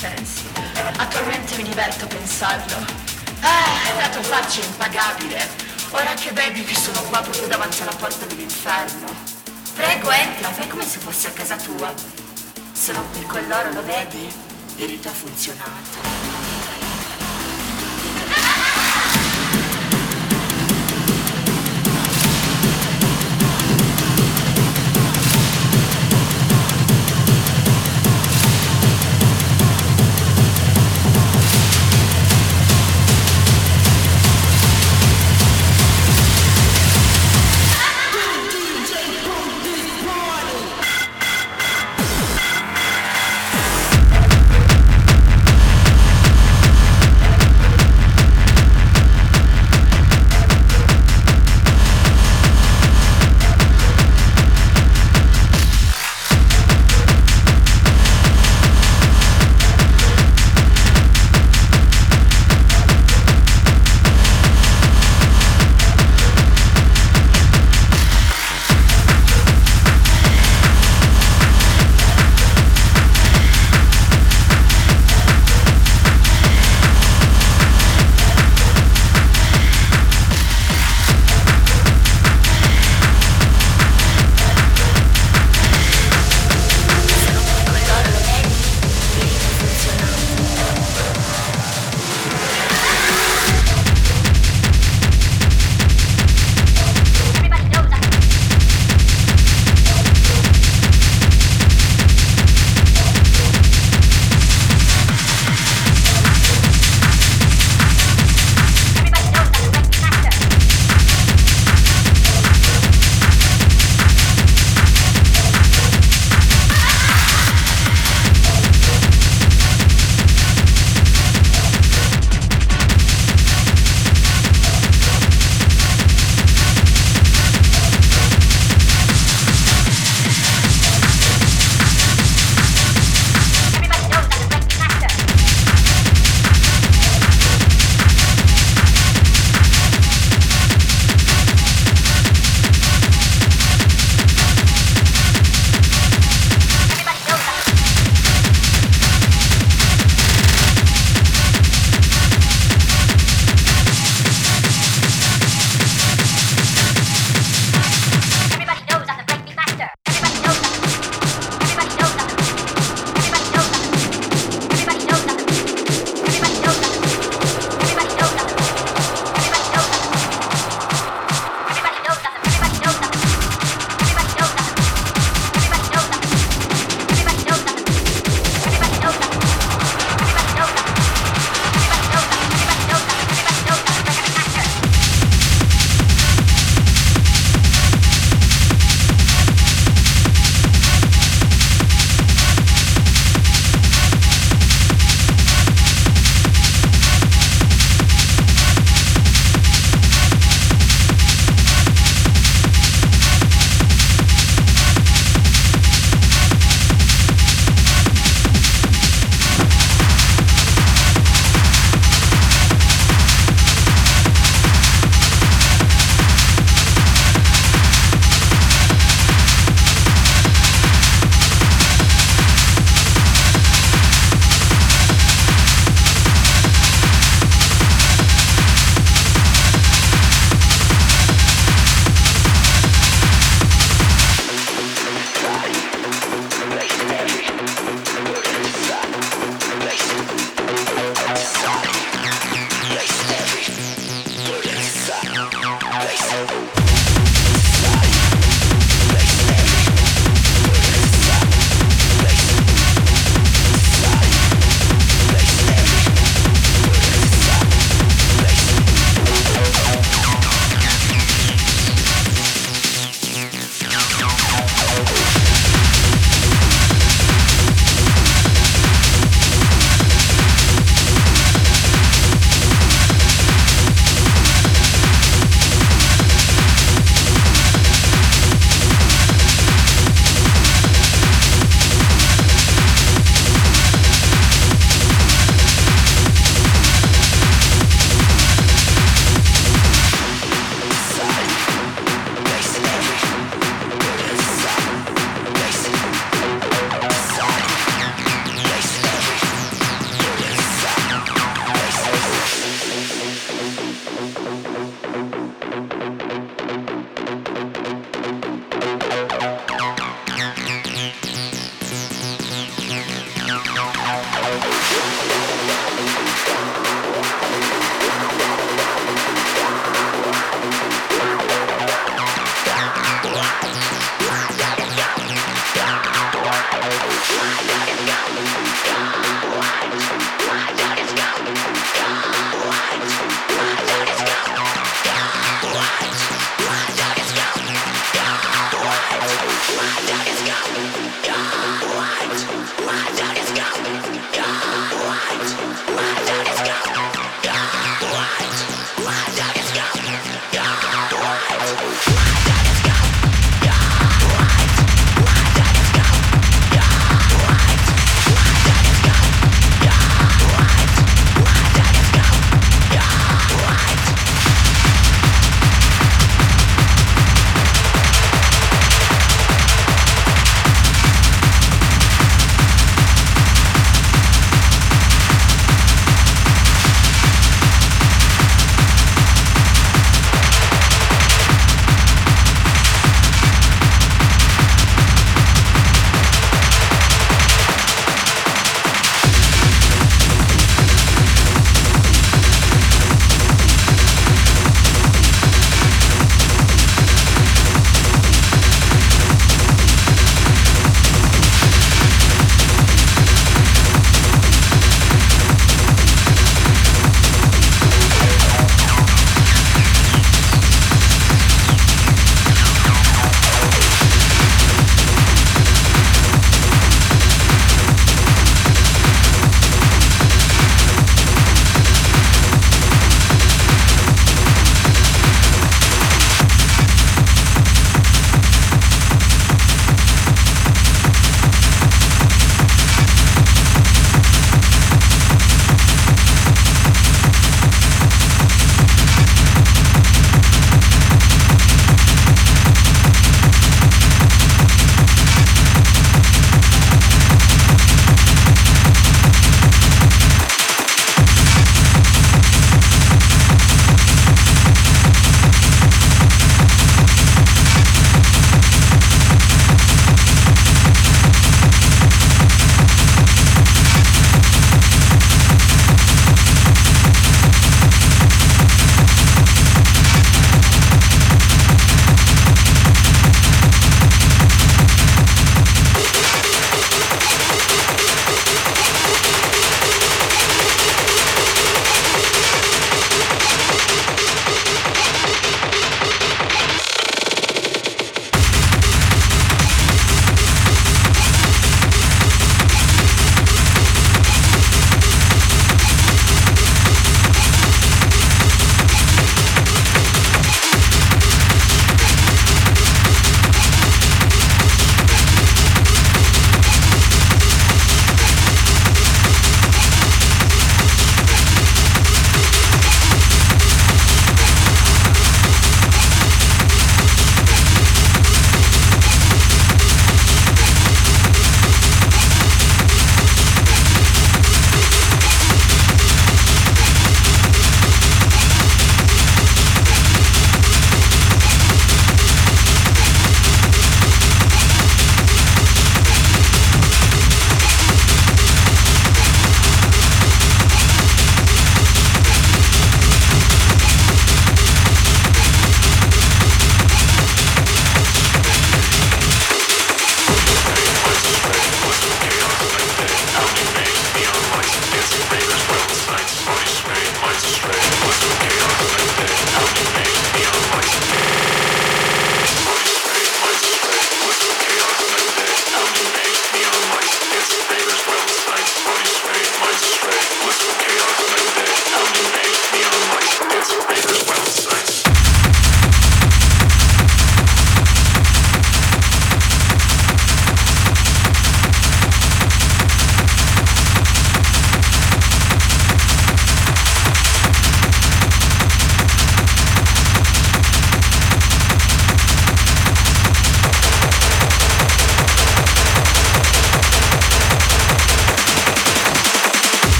pensi. Attualmente mi diverto a pensarlo. Ah, la tua faccia impagabile. Ora che bevi che sono qua proprio davanti alla porta dell'inferno. Prego, entra, fai come se fosse a casa tua. Se non per quell'oro lo vedi? Il rito ha funzionato.